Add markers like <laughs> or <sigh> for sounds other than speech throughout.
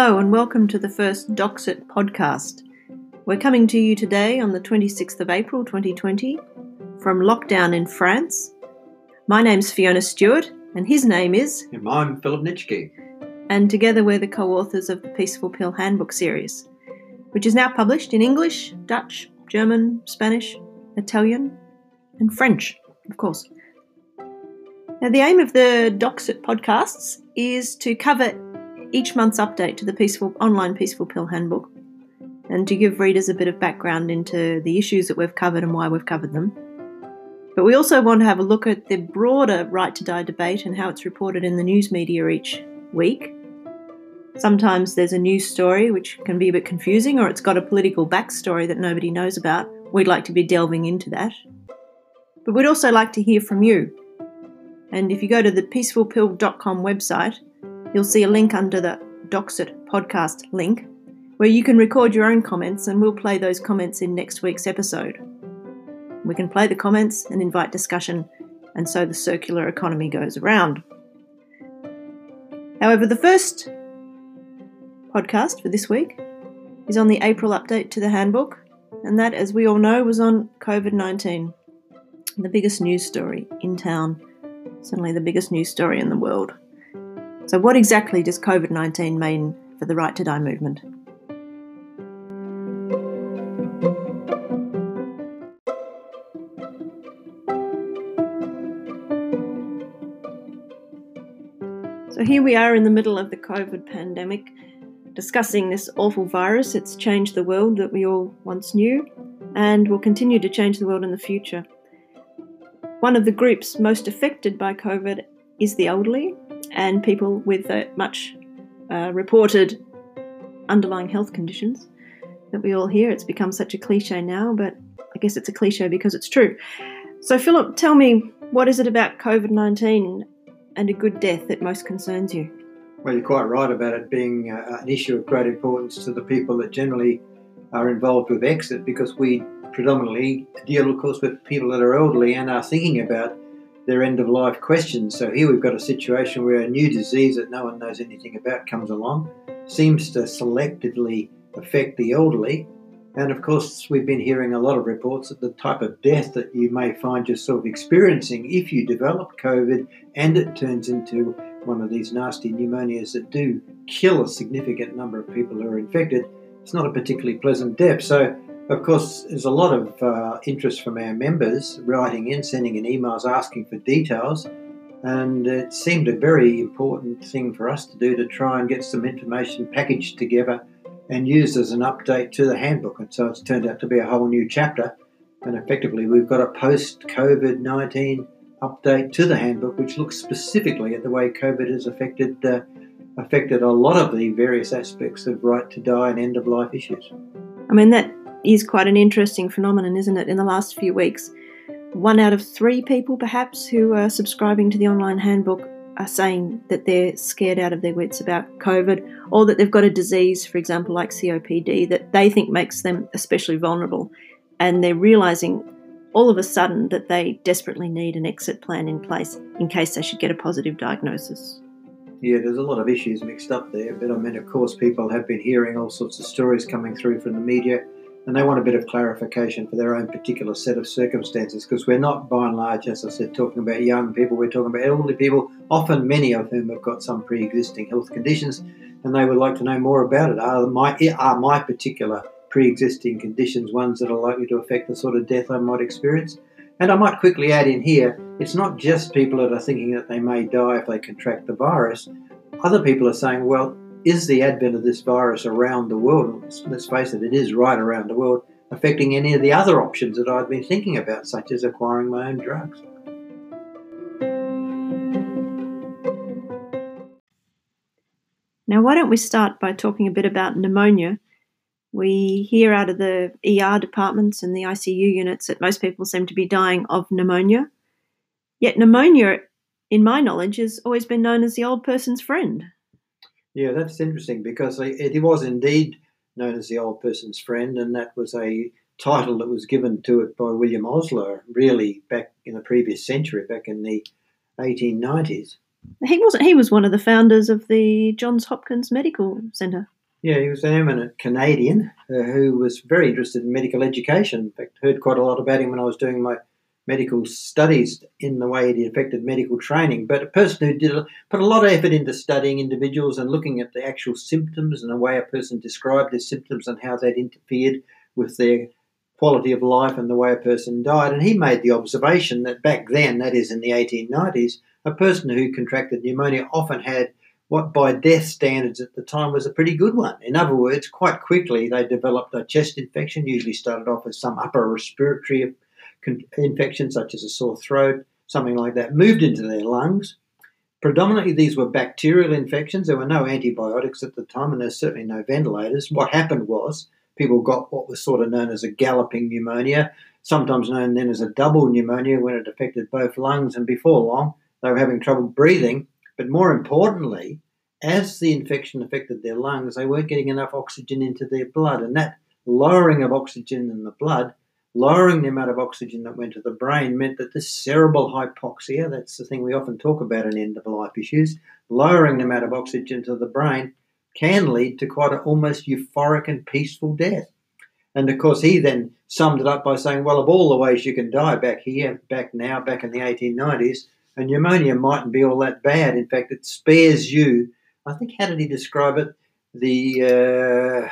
Hello, and welcome to the first Doxit podcast. We're coming to you today on the 26th of April 2020 from lockdown in France. My name's Fiona Stewart, and his name is. And I'm Philip Nitschke. And together we're the co authors of the Peaceful Pill Handbook series, which is now published in English, Dutch, German, Spanish, Italian, and French, of course. Now, the aim of the Doxit podcasts is to cover each month's update to the Peaceful Online Peaceful Pill Handbook and to give readers a bit of background into the issues that we've covered and why we've covered them. But we also want to have a look at the broader right to die debate and how it's reported in the news media each week. Sometimes there's a news story which can be a bit confusing or it's got a political backstory that nobody knows about. We'd like to be delving into that. But we'd also like to hear from you. And if you go to the peacefulpill.com website, you'll see a link under the Doxit podcast link where you can record your own comments and we'll play those comments in next week's episode. We can play the comments and invite discussion, and so the circular economy goes around. However, the first podcast for this week is on the April update to the handbook, and that, as we all know, was on COVID 19, the biggest news story in town certainly the biggest news story in the world. So, what exactly does COVID 19 mean for the Right to Die movement? So, here we are in the middle of the COVID pandemic discussing this awful virus. It's changed the world that we all once knew and will continue to change the world in the future. One of the groups most affected by COVID is the elderly and people with uh, much uh, reported underlying health conditions that we all hear. It's become such a cliche now, but I guess it's a cliche because it's true. So, Philip, tell me, what is it about COVID 19 and a good death that most concerns you? Well, you're quite right about it being uh, an issue of great importance to the people that generally are involved with exit because we predominantly deal, of course, with people that are elderly and are thinking about their end of life questions. So here we've got a situation where a new disease that no one knows anything about comes along, seems to selectively affect the elderly. And of course, we've been hearing a lot of reports that the type of death that you may find yourself experiencing if you develop COVID and it turns into one of these nasty pneumonias that do kill a significant number of people who are infected, it's not a particularly pleasant death. So of course, there's a lot of uh, interest from our members writing in, sending in emails asking for details, and it seemed a very important thing for us to do to try and get some information packaged together and used as an update to the handbook. And so it's turned out to be a whole new chapter, and effectively, we've got a post COVID 19 update to the handbook, which looks specifically at the way COVID has affected. Uh, affected a lot of the various aspects of right to die and end of life issues. I mean, that is quite an interesting phenomenon, isn't it? In the last few weeks, one out of three people, perhaps, who are subscribing to the online handbook are saying that they're scared out of their wits about COVID or that they've got a disease, for example, like COPD, that they think makes them especially vulnerable. And they're realizing all of a sudden that they desperately need an exit plan in place in case they should get a positive diagnosis. Yeah, there's a lot of issues mixed up there, but I mean, of course, people have been hearing all sorts of stories coming through from the media and they want a bit of clarification for their own particular set of circumstances because we're not, by and large, as I said, talking about young people, we're talking about elderly people, often many of whom have got some pre existing health conditions, and they would like to know more about it. Are my, are my particular pre existing conditions ones that are likely to affect the sort of death I might experience? And I might quickly add in here it's not just people that are thinking that they may die if they contract the virus. Other people are saying, well, is the advent of this virus around the world, let's face it, it is right around the world, affecting any of the other options that I've been thinking about, such as acquiring my own drugs? Now, why don't we start by talking a bit about pneumonia? We hear out of the ER departments and the ICU units that most people seem to be dying of pneumonia. Yet, pneumonia, in my knowledge, has always been known as the old person's friend. Yeah, that's interesting because it was indeed known as the old person's friend, and that was a title that was given to it by William Osler, really back in the previous century, back in the 1890s. He wasn't. He was one of the founders of the Johns Hopkins Medical Centre. Yeah, he was an eminent Canadian uh, who was very interested in medical education. In fact, heard quite a lot about him when I was doing my medical studies in the way it affected medical training. But a person who did put a lot of effort into studying individuals and looking at the actual symptoms and the way a person described their symptoms and how that interfered with their quality of life and the way a person died. And he made the observation that back then, that is in the 1890s, a person who contracted pneumonia often had what by death standards at the time was a pretty good one. In other words, quite quickly they developed a chest infection, usually started off as some upper respiratory infection, such as a sore throat, something like that, moved into their lungs. Predominantly, these were bacterial infections. There were no antibiotics at the time, and there's certainly no ventilators. What happened was people got what was sort of known as a galloping pneumonia, sometimes known then as a double pneumonia when it affected both lungs, and before long, they were having trouble breathing but more importantly, as the infection affected their lungs, they weren't getting enough oxygen into their blood. And that lowering of oxygen in the blood, lowering the amount of oxygen that went to the brain, meant that the cerebral hypoxia that's the thing we often talk about in end of life issues lowering the amount of oxygen to the brain can lead to quite an almost euphoric and peaceful death. And of course, he then summed it up by saying, Well, of all the ways you can die back here, back now, back in the 1890s, and pneumonia mightn't be all that bad. In fact, it spares you. I think how did he describe it? The uh,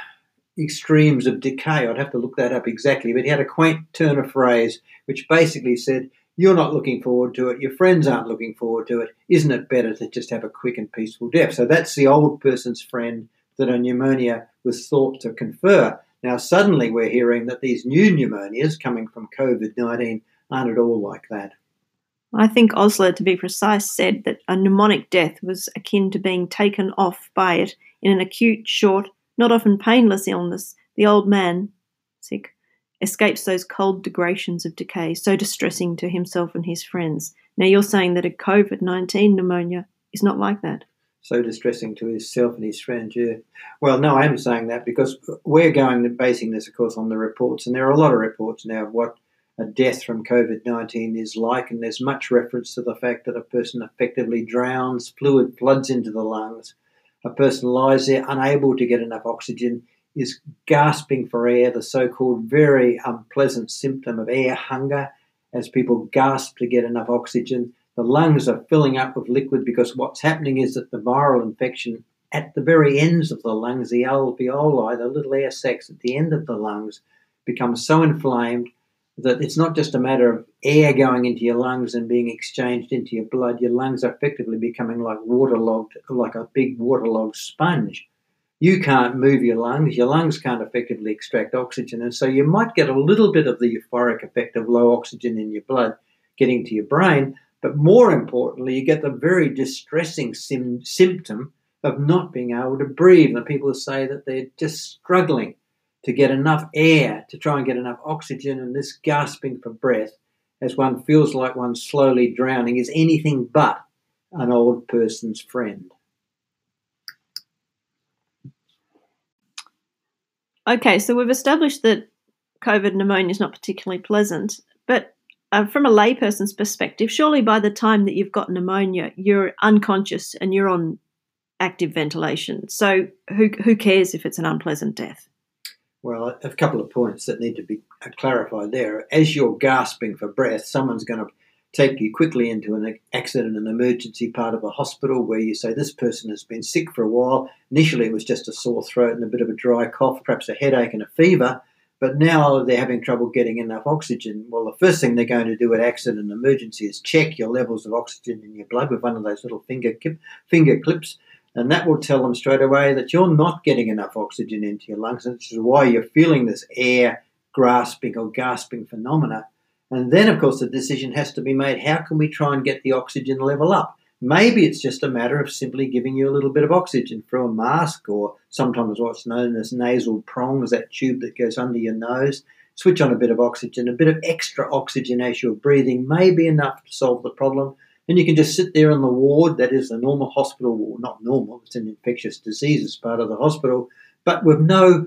extremes of decay. I'd have to look that up exactly, but he had a quaint turn of phrase which basically said, "You're not looking forward to it. Your friends aren't looking forward to it. Isn't it better to just have a quick and peaceful death?" So that's the old person's friend that a pneumonia was thought to confer. Now suddenly we're hearing that these new pneumonias coming from COVID 19 aren't at all like that. I think Osler, to be precise, said that a pneumonic death was akin to being taken off by it in an acute, short, not often painless illness. The old man, sick, escapes those cold degradations of decay, so distressing to himself and his friends. Now you're saying that a COVID 19 pneumonia is not like that. So distressing to himself and his friends, yeah. Well, no, I am saying that because we're going basing this, of course, on the reports, and there are a lot of reports now of what a death from COVID 19 is like, and there's much reference to the fact that a person effectively drowns, fluid floods into the lungs, a person lies there unable to get enough oxygen, is gasping for air, the so called very unpleasant symptom of air hunger, as people gasp to get enough oxygen. The lungs are filling up with liquid because what's happening is that the viral infection at the very ends of the lungs, the alveoli, the little air sacs at the end of the lungs, become so inflamed that it's not just a matter of air going into your lungs and being exchanged into your blood. Your lungs are effectively becoming like waterlogged, like a big waterlogged sponge. You can't move your lungs. Your lungs can't effectively extract oxygen. And so you might get a little bit of the euphoric effect of low oxygen in your blood getting to your brain. But more importantly, you get the very distressing sim- symptom of not being able to breathe. And people say that they're just struggling to get enough air to try and get enough oxygen, and this gasping for breath as one feels like one's slowly drowning is anything but an old person's friend. Okay, so we've established that COVID pneumonia is not particularly pleasant, but uh, from a layperson's perspective, surely by the time that you've got pneumonia, you're unconscious and you're on active ventilation. So who who cares if it's an unpleasant death? Well, a couple of points that need to be clarified there. As you're gasping for breath, someone's going to take you quickly into an accident and emergency part of a hospital where you say this person has been sick for a while. Initially, it was just a sore throat and a bit of a dry cough, perhaps a headache and a fever, but now they're having trouble getting enough oxygen. Well, the first thing they're going to do at accident and emergency is check your levels of oxygen in your blood with one of those little finger, finger clips and that will tell them straight away that you're not getting enough oxygen into your lungs, which is why you're feeling this air grasping or gasping phenomena. And then, of course, the decision has to be made how can we try and get the oxygen level up? Maybe it's just a matter of simply giving you a little bit of oxygen through a mask or sometimes what's known as nasal prongs, that tube that goes under your nose. Switch on a bit of oxygen, a bit of extra oxygen as you're breathing may be enough to solve the problem. And you can just sit there in the ward, that is the normal hospital ward, not normal, it's an infectious diseases part of the hospital, but with no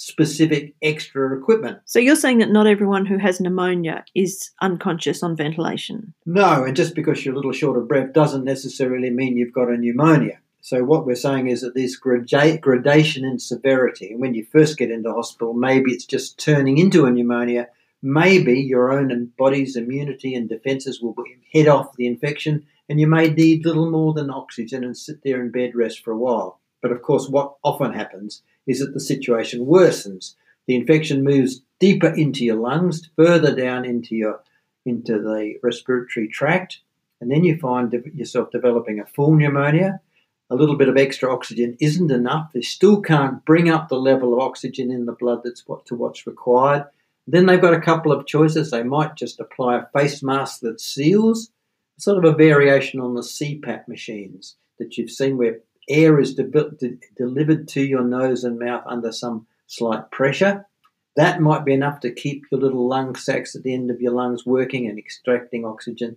specific extra equipment. So you're saying that not everyone who has pneumonia is unconscious on ventilation? No, and just because you're a little short of breath doesn't necessarily mean you've got a pneumonia. So what we're saying is that there's gradation in severity. And when you first get into hospital, maybe it's just turning into a pneumonia. Maybe your own body's immunity and defences will head off the infection, and you may need little more than oxygen and sit there in bed rest for a while. But of course, what often happens is that the situation worsens. The infection moves deeper into your lungs, further down into your into the respiratory tract, and then you find yourself developing a full pneumonia. A little bit of extra oxygen isn't enough. They still can't bring up the level of oxygen in the blood that's what to what's required. Then they've got a couple of choices. They might just apply a face mask that seals, sort of a variation on the CPAP machines that you've seen where air is de- de- delivered to your nose and mouth under some slight pressure. That might be enough to keep your little lung sacs at the end of your lungs working and extracting oxygen.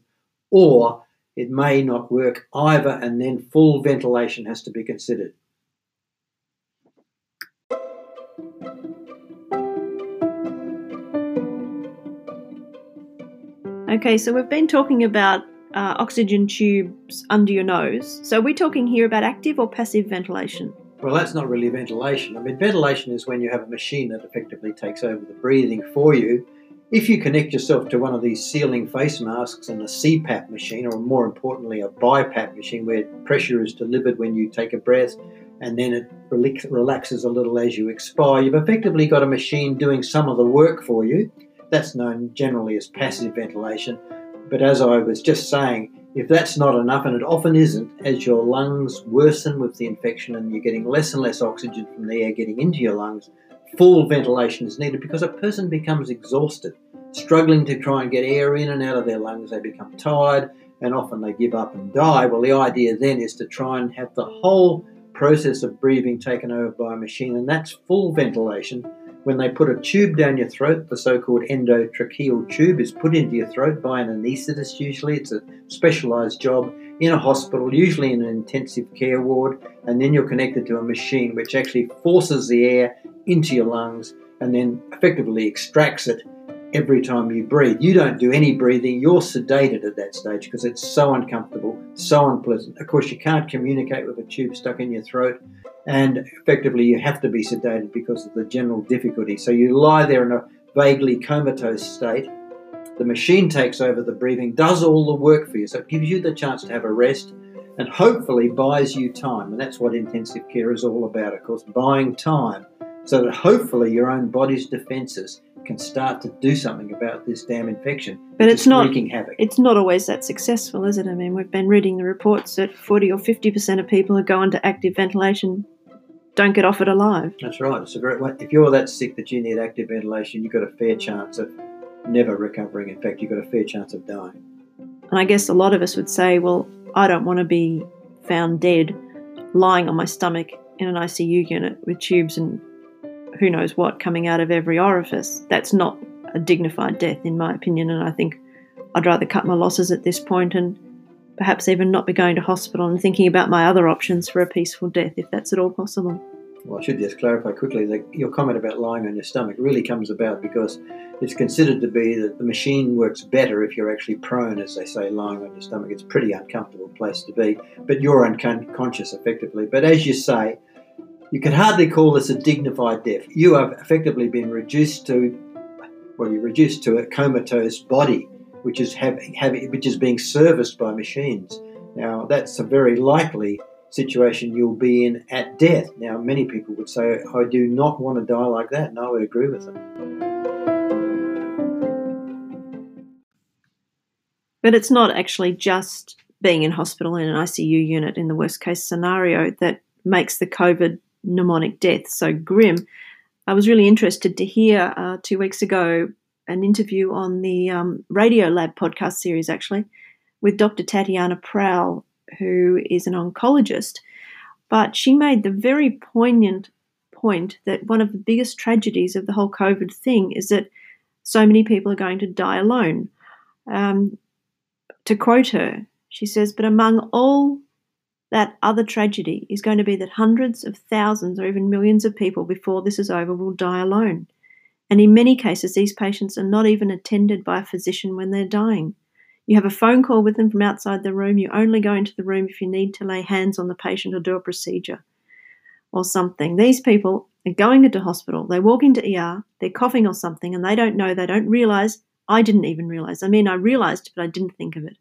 Or it may not work either, and then full ventilation has to be considered. Okay, so we've been talking about uh, oxygen tubes under your nose. So, are we talking here about active or passive ventilation? Well, that's not really ventilation. I mean, ventilation is when you have a machine that effectively takes over the breathing for you. If you connect yourself to one of these sealing face masks and a CPAP machine, or more importantly, a BiPAP machine where pressure is delivered when you take a breath and then it relaxes a little as you expire, you've effectively got a machine doing some of the work for you. That's known generally as passive ventilation. But as I was just saying, if that's not enough, and it often isn't, as your lungs worsen with the infection and you're getting less and less oxygen from the air getting into your lungs, full ventilation is needed because a person becomes exhausted, struggling to try and get air in and out of their lungs. They become tired and often they give up and die. Well, the idea then is to try and have the whole process of breathing taken over by a machine, and that's full ventilation when they put a tube down your throat, the so called endotracheal tube is put into your throat by an anaesthetist, usually. It's a specialised job in a hospital, usually in an intensive care ward, and then you're connected to a machine which actually forces the air into your lungs and then effectively extracts it every time you breathe. You don't do any breathing, you're sedated at that stage because it's so uncomfortable, so unpleasant. Of course, you can't communicate with a tube stuck in your throat and effectively you have to be sedated because of the general difficulty. So you lie there in a vaguely comatose state. The machine takes over the breathing, does all the work for you, so it gives you the chance to have a rest and hopefully buys you time. And that's what intensive care is all about, of course, buying time so that hopefully your own body's defenses can start to do something about this damn infection. But it's not wreaking havoc. It's not always that successful, is it? I mean, we've been reading the reports that 40 or 50% of people who go into active ventilation don't get off it alive. That's right. It's a very, if you're that sick that you need active ventilation, you've got a fair chance of never recovering. In fact, you've got a fair chance of dying. And I guess a lot of us would say, well, I don't want to be found dead lying on my stomach in an ICU unit with tubes and who knows what coming out of every orifice. That's not a dignified death, in my opinion, and I think I'd rather cut my losses at this point and perhaps even not be going to hospital and thinking about my other options for a peaceful death, if that's at all possible. Well, I should just clarify quickly that your comment about lying on your stomach really comes about because it's considered to be that the machine works better if you're actually prone, as they say, lying on your stomach. It's a pretty uncomfortable place to be, but you're unconscious effectively. But as you say, you can hardly call this a dignified death. You have effectively been reduced to, well, you're reduced to a comatose body which is having, having which is being serviced by machines. Now that's a very likely situation you'll be in at death. Now many people would say, I do not want to die like that, and I would agree with them. But it's not actually just being in hospital in an ICU unit in the worst case scenario that makes the COVID pneumonic death so grim. I was really interested to hear uh, two weeks ago an interview on the um, Radio Lab podcast series, actually, with Dr. Tatiana Prowle, who is an oncologist. But she made the very poignant point that one of the biggest tragedies of the whole COVID thing is that so many people are going to die alone. Um, to quote her, she says, But among all that other tragedy is going to be that hundreds of thousands or even millions of people before this is over will die alone. And in many cases, these patients are not even attended by a physician when they're dying. You have a phone call with them from outside the room. You only go into the room if you need to lay hands on the patient or do a procedure or something. These people are going into hospital. They walk into ER, they're coughing or something, and they don't know, they don't realize. I didn't even realize. I mean, I realized, but I didn't think of it.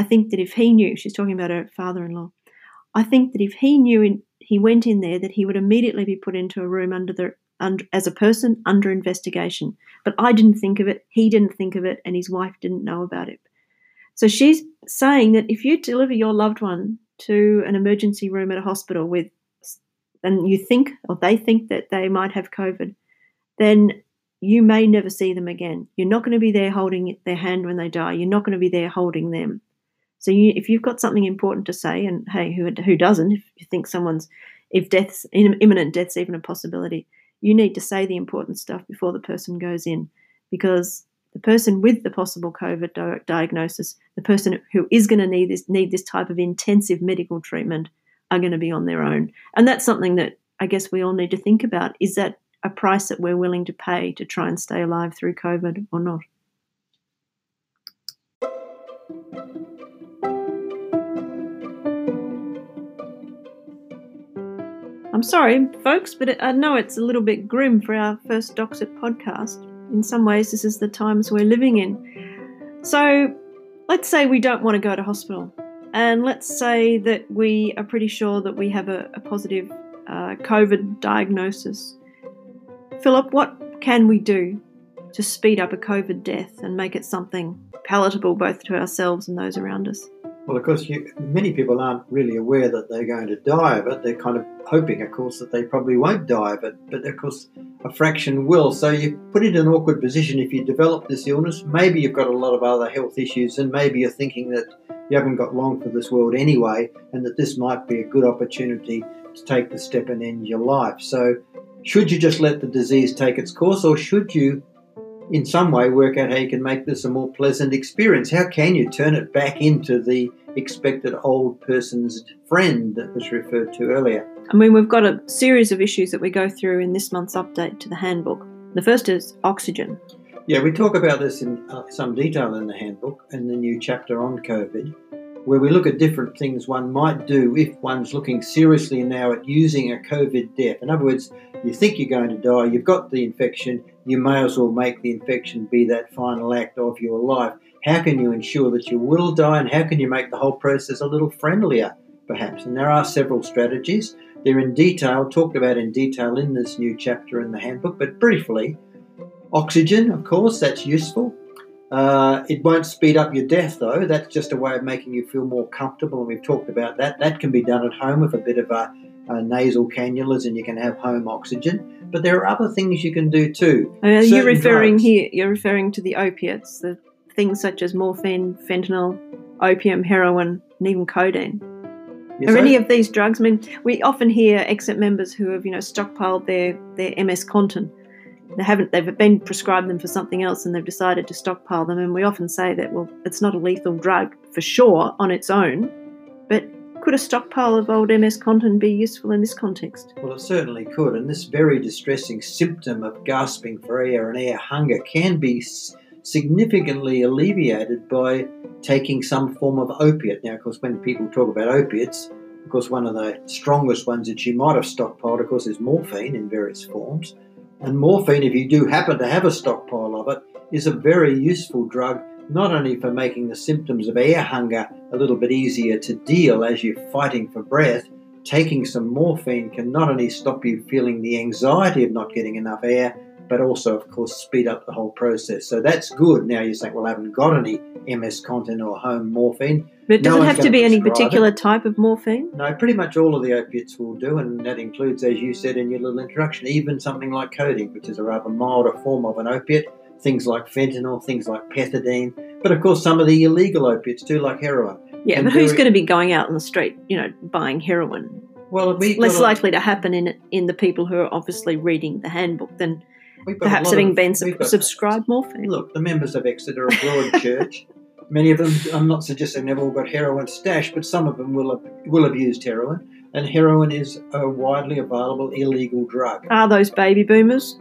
I think that if he knew, she's talking about her father in law, I think that if he knew in, he went in there, that he would immediately be put into a room under the under, as a person under investigation. But I didn't think of it, he didn't think of it, and his wife didn't know about it. So she's saying that if you deliver your loved one to an emergency room at a hospital with, and you think or they think that they might have COVID, then you may never see them again. You're not going to be there holding their hand when they die. You're not going to be there holding them. So you, if you've got something important to say, and hey, who who doesn't? If you think someone's, if death's imminent death's even a possibility, you need to say the important stuff before the person goes in, because the person with the possible COVID di- diagnosis, the person who is going to need this need this type of intensive medical treatment, are going to be on their own, and that's something that I guess we all need to think about: is that a price that we're willing to pay to try and stay alive through COVID or not? I'm sorry, folks, but I know it's a little bit grim for our first Doxit podcast. In some ways, this is the times we're living in. So, let's say we don't want to go to hospital, and let's say that we are pretty sure that we have a, a positive uh, COVID diagnosis. Philip, what can we do to speed up a COVID death and make it something palatable both to ourselves and those around us? Well, of course, you, many people aren't really aware that they're going to die of it. They're kind of hoping, of course, that they probably won't die of it. But of course, a fraction will. So you put it in an awkward position if you develop this illness. Maybe you've got a lot of other health issues, and maybe you're thinking that you haven't got long for this world anyway, and that this might be a good opportunity to take the step and end your life. So, should you just let the disease take its course, or should you in some way work out how you can make this a more pleasant experience. How can you turn it back into the expected old person's friend that was referred to earlier? I mean, we've got a series of issues that we go through in this month's update to the handbook. The first is oxygen. Yeah, we talk about this in uh, some detail in the handbook and the new chapter on COVID where we look at different things one might do if one's looking seriously now at using a COVID death. In other words, you think you're going to die, you've got the infection, you may as well make the infection be that final act of your life. How can you ensure that you will die, and how can you make the whole process a little friendlier, perhaps? And there are several strategies. They're in detail, talked about in detail in this new chapter in the handbook, but briefly, oxygen, of course, that's useful. Uh, it won't speed up your death, though. That's just a way of making you feel more comfortable, and we've talked about that. That can be done at home with a bit of a, a nasal cannulas, and you can have home oxygen. But there are other things you can do too. Uh, you're referring drugs. here. You're referring to the opiates, the things such as morphine, fentanyl, opium, heroin, and even codeine. Yes, are any of these drugs? I mean, we often hear exit members who have, you know, stockpiled their their MS Contin they haven't they've been prescribed them for something else and they've decided to stockpile them and we often say that well it's not a lethal drug for sure on its own but could a stockpile of old ms Contin be useful in this context well it certainly could and this very distressing symptom of gasping for air and air hunger can be significantly alleviated by taking some form of opiate now of course when people talk about opiates of course one of the strongest ones that you might have stockpiled of course is morphine in various forms and morphine, if you do happen to have a stockpile of it, is a very useful drug, not only for making the symptoms of air hunger a little bit easier to deal as you're fighting for breath. Taking some morphine can not only stop you feeling the anxiety of not getting enough air, but also, of course, speed up the whole process. So that's good. Now you're saying, well, I haven't got any MS Contin or home morphine. But it does no have to be any particular it. type of morphine? No, pretty much all of the opiates will do, and that includes, as you said in your little introduction, even something like codeine, which is a rather milder form of an opiate. Things like fentanyl, things like pethidine, but of course some of the illegal opiates too, like heroin. Yeah, but who's going to be going out on the street, you know, buying heroin? Well, it's less likely to happen in in the people who are obviously reading the handbook than perhaps having of, been subscribed more. morphine. Look, the members of Exit are a broad <laughs> church. Many of them, I'm not suggesting they've all got heroin stash, but some of them will have, will have used heroin. And heroin is a widely available illegal drug. Are those baby boomers?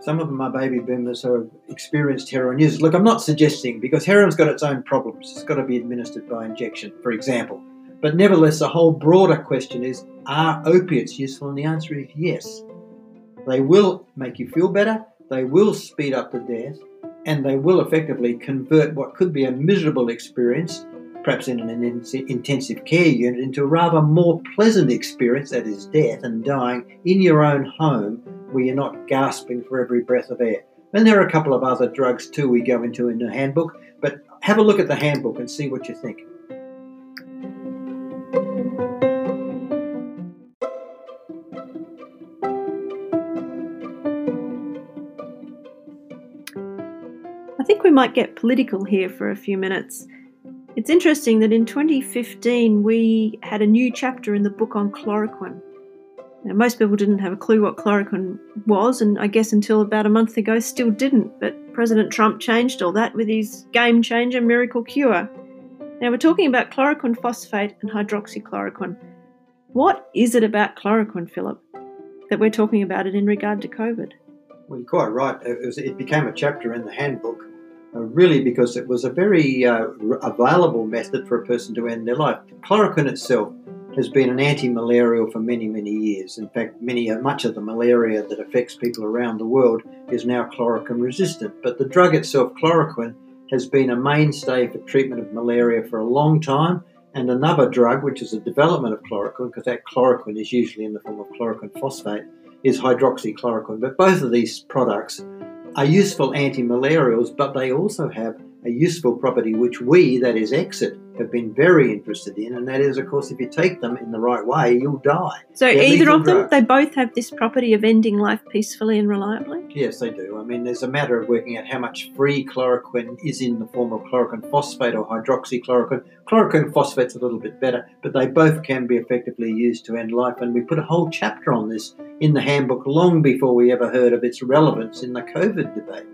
Some of them are baby boomers who have experienced heroin use. Look, I'm not suggesting because heroin's got its own problems. It's got to be administered by injection, for example. But nevertheless, the whole broader question is are opiates useful? And the answer is yes. They will make you feel better, they will speed up the death, and they will effectively convert what could be a miserable experience, perhaps in an intensive care unit, into a rather more pleasant experience, that is, death and dying, in your own home where you're not gasping for every breath of air. And there are a couple of other drugs too we go into in the handbook, but have a look at the handbook and see what you think. We might get political here for a few minutes. It's interesting that in 2015 we had a new chapter in the book on chloroquine. Now, most people didn't have a clue what chloroquine was, and I guess until about a month ago still didn't. But President Trump changed all that with his game changer miracle cure. Now we're talking about chloroquine phosphate and hydroxychloroquine. What is it about chloroquine, Philip, that we're talking about it in regard to COVID? Well, you're quite right. It, was, it became a chapter in the handbook really because it was a very uh, available method for a person to end their life. Chloroquine itself has been an anti-malarial for many, many years. In fact, many, uh, much of the malaria that affects people around the world is now chloroquine resistant. But the drug itself, chloroquine, has been a mainstay for treatment of malaria for a long time. And another drug, which is a development of chloroquine, because that chloroquine is usually in the form of chloroquine phosphate, is hydroxychloroquine. But both of these products are useful anti-malarials, but they also have a useful property which we, that is exit, have been very interested in, and that is, of course, if you take them in the right way, you'll die. So They're either of them, drugs. they both have this property of ending life peacefully and reliably? Yes, they do. I mean, there's a matter of working out how much free chloroquine is in the form of chloroquine phosphate or hydroxychloroquine. Chloroquine phosphate's a little bit better, but they both can be effectively used to end life, and we put a whole chapter on this in the handbook long before we ever heard of its relevance in the COVID debate.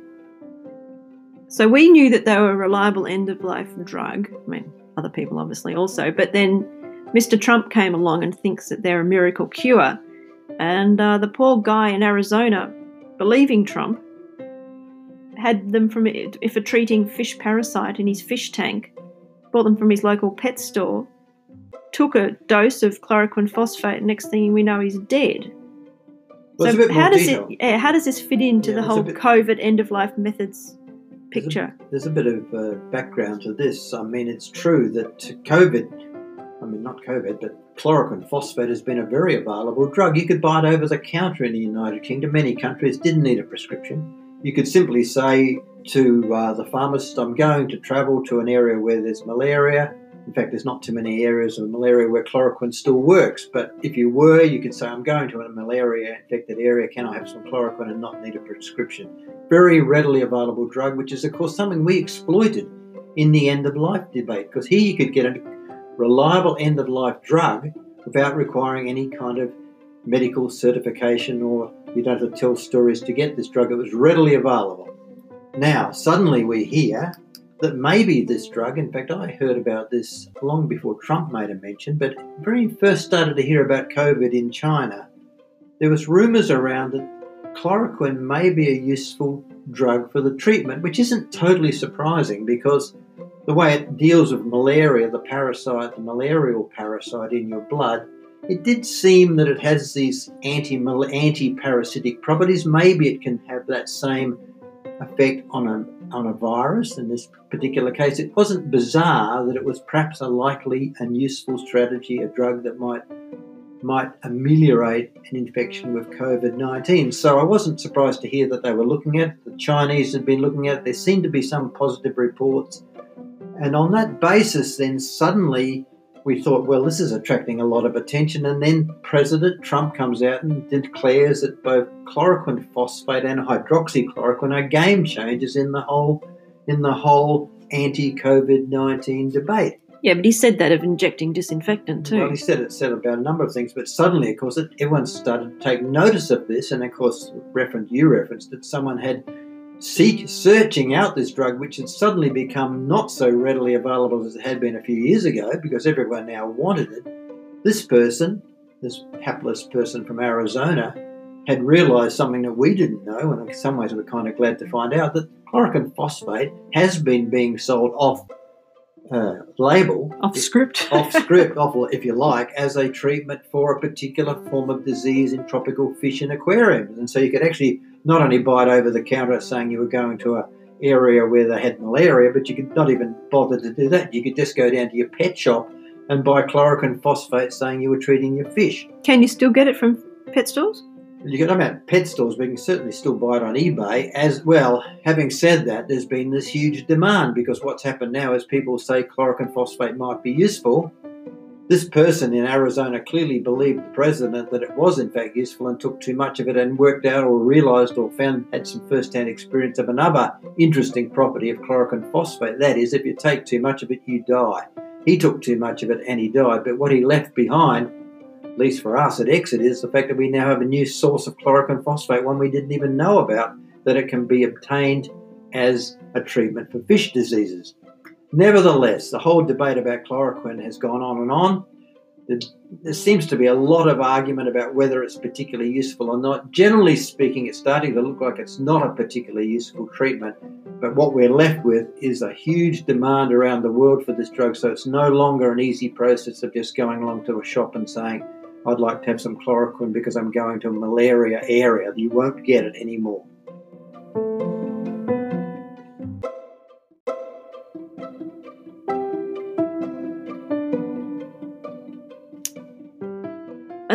So we knew that they were a reliable end of life drug. I mean, other people obviously also. But then Mr. Trump came along and thinks that they're a miracle cure. And uh, the poor guy in Arizona, believing Trump, had them from if a treating fish parasite in his fish tank, bought them from his local pet store, took a dose of chloroquine phosphate. Next thing we know, he's dead. Well, so how does detail. it? How does this fit into yeah, the whole bit, COVID end of life methods picture. There's a, there's a bit of uh, background to this. I mean, it's true that COVID, I mean, not COVID, but chloroquine phosphate has been a very available drug. You could buy it over the counter in the United Kingdom. Many countries didn't need a prescription. You could simply say to uh, the pharmacist, I'm going to travel to an area where there's malaria. In fact, there's not too many areas of malaria where chloroquine still works. But if you were, you could say, I'm going to a malaria infected area. Can I have some chloroquine and not need a prescription? Very readily available drug, which is, of course, something we exploited in the end of life debate. Because here you could get a reliable end of life drug without requiring any kind of medical certification or you don't have to tell stories to get this drug. It was readily available. Now, suddenly we hear that maybe this drug, in fact, I heard about this long before Trump made a mention, but when he first started to hear about COVID in China, there was rumours around that chloroquine may be a useful drug for the treatment, which isn't totally surprising because the way it deals with malaria, the parasite, the malarial parasite in your blood, it did seem that it has these anti anti parasitic properties. Maybe it can have that same effect on a on a virus. In this particular case, it wasn't bizarre that it was perhaps a likely and useful strategy, a drug that might might ameliorate an infection with COVID 19. So I wasn't surprised to hear that they were looking at it. The Chinese had been looking at it. There seemed to be some positive reports. And on that basis, then suddenly we thought, well, this is attracting a lot of attention. And then President Trump comes out and declares that both chloroquine phosphate and hydroxychloroquine are game changers in the whole in the whole anti-COVID nineteen debate. Yeah, but he said that of injecting disinfectant too. Well, he said it said about a number of things, but suddenly, of course, everyone started to take notice of this, and of course, reference you referenced that someone had seek, searching out this drug, which had suddenly become not so readily available as it had been a few years ago because everyone now wanted it, this person, this hapless person from Arizona, had realised something that we didn't know, and in some ways we're kind of glad to find out that chloroquine phosphate has been being sold off uh, label, off script, <laughs> off script, off <laughs> if you like, as a treatment for a particular form of disease in tropical fish in aquariums, and so you could actually not only buy it over the counter mm. saying you were going to a area where they had malaria, but you could not even bother to do that. You could just go down to your pet shop and buy chloroquine phosphate saying you were treating your fish. Can you still get it from pet stores? You can about pet stores, we can certainly still buy it on eBay. As well, having said that, there's been this huge demand because what's happened now is people say chloroquine phosphate might be useful, this person in Arizona clearly believed the president that it was in fact useful and took too much of it and worked out or realized or found had some first-hand experience of another interesting property of chloroquine phosphate. That is, if you take too much of it, you die. He took too much of it and he died, but what he left behind, at least for us at Exit, is the fact that we now have a new source of chloroquine phosphate, one we didn't even know about, that it can be obtained as a treatment for fish diseases. Nevertheless, the whole debate about chloroquine has gone on and on. There seems to be a lot of argument about whether it's particularly useful or not. Generally speaking, it's starting to look like it's not a particularly useful treatment. But what we're left with is a huge demand around the world for this drug. So it's no longer an easy process of just going along to a shop and saying, I'd like to have some chloroquine because I'm going to a malaria area. You won't get it anymore.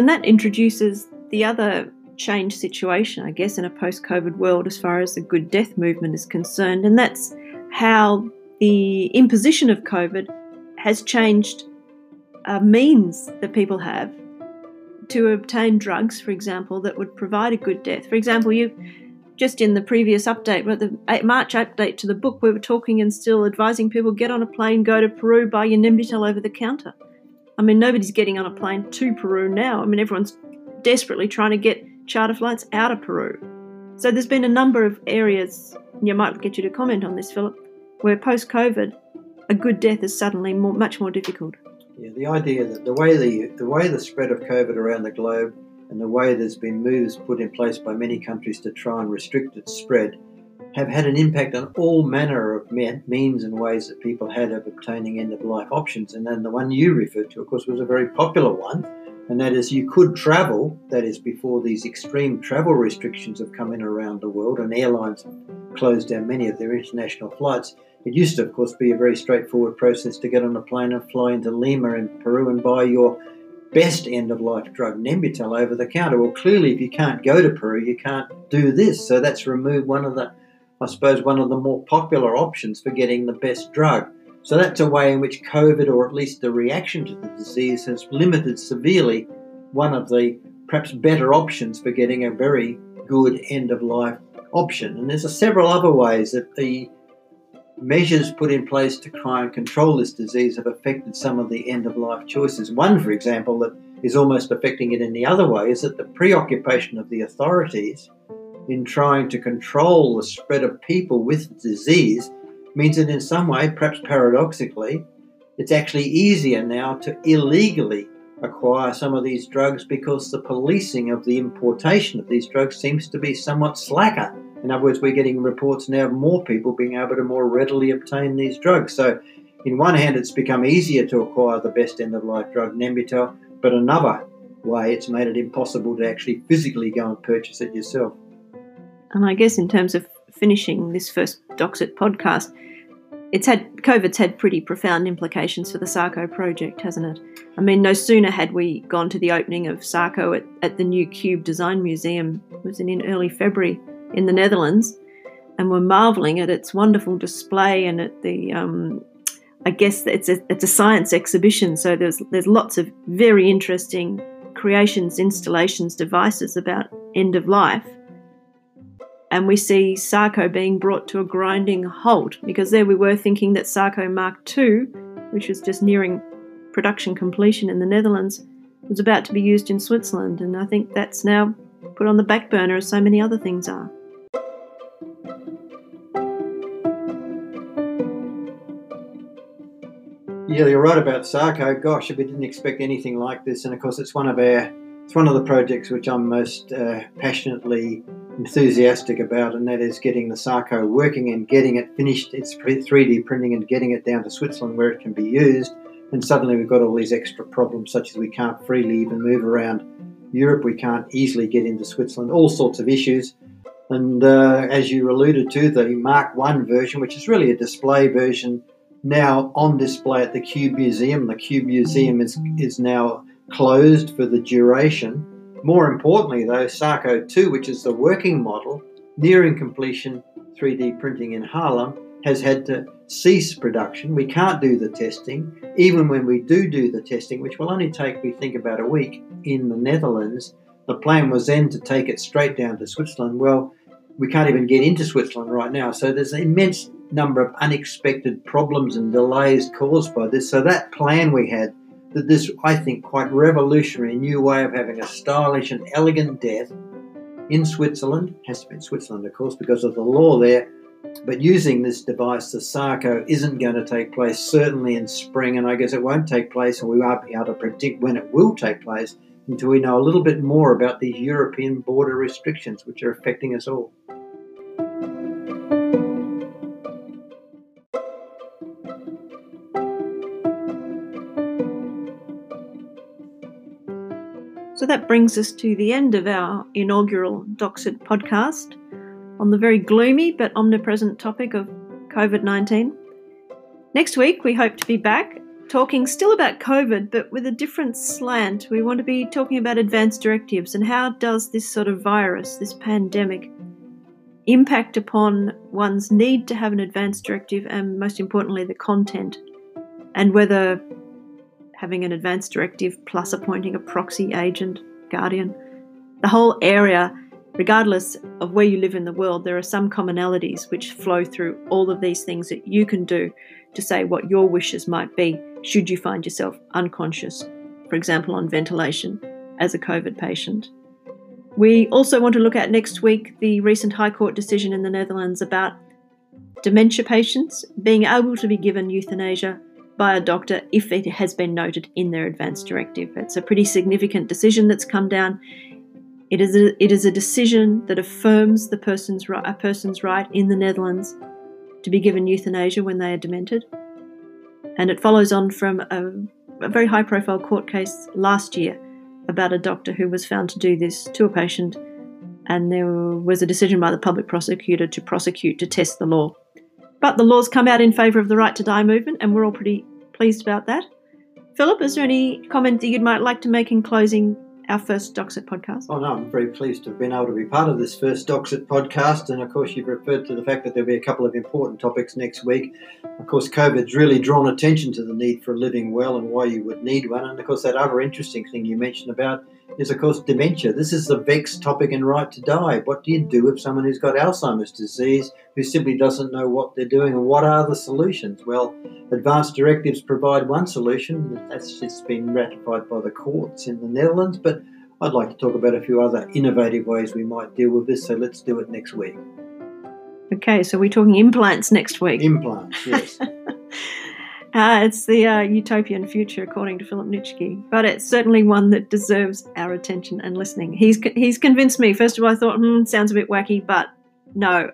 And that introduces the other change situation, I guess, in a post COVID world as far as the good death movement is concerned. And that's how the imposition of COVID has changed uh, means that people have to obtain drugs, for example, that would provide a good death. For example, you just in the previous update, the March update to the book, we were talking and still advising people get on a plane, go to Peru, buy your Nembutal over the counter. I mean, nobody's getting on a plane to Peru now. I mean, everyone's desperately trying to get charter flights out of Peru. So there's been a number of areas, and you might get you to comment on this, Philip, where post COVID, a good death is suddenly more, much more difficult. Yeah, the idea that the way the the way the spread of COVID around the globe and the way there's been moves put in place by many countries to try and restrict its spread have had an impact on all manner of means and ways that people had of obtaining end of life options. And then the one you referred to, of course, was a very popular one, and that is you could travel, that is, before these extreme travel restrictions have come in around the world and airlines closed down many of their international flights. It used to, of course, be a very straightforward process to get on a plane and fly into Lima in Peru and buy your best end of life drug, Nembutal, over the counter. Well, clearly, if you can't go to Peru, you can't do this. So that's removed one of the I suppose, one of the more popular options for getting the best drug. So that's a way in which COVID, or at least the reaction to the disease, has limited severely one of the perhaps better options for getting a very good end of life option. And there's several other ways that the measures put in place to try and control this disease have affected some of the end of life choices. One, for example, that is almost affecting it in the other way is that the preoccupation of the authorities in trying to control the spread of people with disease means that in some way, perhaps paradoxically, it's actually easier now to illegally acquire some of these drugs because the policing of the importation of these drugs seems to be somewhat slacker. In other words, we're getting reports now of more people being able to more readily obtain these drugs. So, in one hand, it's become easier to acquire the best end of life drug, Nembutal, but another way, it's made it impossible to actually physically go and purchase it yourself. And I guess in terms of finishing this first Doxit podcast, it's had COVID's had pretty profound implications for the SARCO project, hasn't it? I mean, no sooner had we gone to the opening of SARCO at, at the new Cube Design Museum, it was in, early February in the Netherlands, and we're marveling at its wonderful display and at the um, I guess it's a, it's a science exhibition, so there's there's lots of very interesting creations, installations, devices about end of life and we see Sarco being brought to a grinding halt because there we were thinking that Sarco Mark II, which was just nearing production completion in the Netherlands, was about to be used in Switzerland, and I think that's now put on the back burner as so many other things are. Yeah, you're right about Sarco. Gosh, we didn't expect anything like this, and of course, it's one of our it's one of the projects which I'm most uh, passionately enthusiastic about, and that is getting the Sarco working and getting it finished. It's 3D printing and getting it down to Switzerland where it can be used. And suddenly we've got all these extra problems, such as we can't freely even move around Europe, we can't easily get into Switzerland, all sorts of issues. And uh, as you alluded to, the Mark One version, which is really a display version, now on display at the Cube Museum. The Cube Museum is, is now closed for the duration. More importantly, though, Sarco 2, which is the working model, nearing completion 3D printing in Haarlem, has had to cease production. We can't do the testing. Even when we do do the testing, which will only take, we think, about a week in the Netherlands, the plan was then to take it straight down to Switzerland. Well, we can't even get into Switzerland right now. So there's an immense number of unexpected problems and delays caused by this. So that plan we had that this, I think, quite revolutionary new way of having a stylish and elegant death in Switzerland, has to be in Switzerland, of course, because of the law there. But using this device, the Sarco isn't going to take place certainly in spring, and I guess it won't take place, and we won't be able to predict when it will take place until we know a little bit more about these European border restrictions, which are affecting us all. So that brings us to the end of our inaugural Doxit podcast on the very gloomy but omnipresent topic of COVID 19. Next week, we hope to be back talking still about COVID, but with a different slant. We want to be talking about advanced directives and how does this sort of virus, this pandemic, impact upon one's need to have an advanced directive and, most importantly, the content, and whether having an advanced directive plus appointing a proxy agent, guardian. The whole area, regardless of where you live in the world, there are some commonalities which flow through all of these things that you can do to say what your wishes might be should you find yourself unconscious, for example, on ventilation as a COVID patient. We also want to look at next week the recent High Court decision in the Netherlands about dementia patients being able to be given euthanasia by a doctor if it has been noted in their advance directive. It's a pretty significant decision that's come down. It is a, it is a decision that affirms the person's a person's right in the Netherlands to be given euthanasia when they are demented. And it follows on from a, a very high profile court case last year about a doctor who was found to do this to a patient, and there was a decision by the public prosecutor to prosecute to test the law. But the laws come out in favour of the right to die movement, and we're all pretty pleased about that. Philip, is there any comment that you might like to make in closing our first Doxit podcast? Oh, no, I'm very pleased to have been able to be part of this first Doxit podcast. And of course, you've referred to the fact that there'll be a couple of important topics next week. Of course, COVID's really drawn attention to the need for living will and why you would need one. And of course, that other interesting thing you mentioned about is, of course, dementia. This is the vexed topic in Right to Die. What do you do with someone who's got Alzheimer's disease who simply doesn't know what they're doing and what are the solutions? Well, advanced directives provide one solution. That's just been ratified by the courts in the Netherlands, but I'd like to talk about a few other innovative ways we might deal with this, so let's do it next week. Okay, so we're talking implants next week. Implants, yes. <laughs> Uh, it's the uh, utopian future, according to Philip Nitschke, but it's certainly one that deserves our attention and listening. He's he's convinced me. First of all, I thought, hmm, sounds a bit wacky, but no,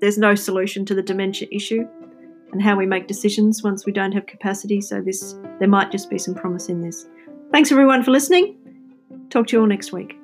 there's no solution to the dementia issue and how we make decisions once we don't have capacity. So this, there might just be some promise in this. Thanks everyone for listening. Talk to you all next week.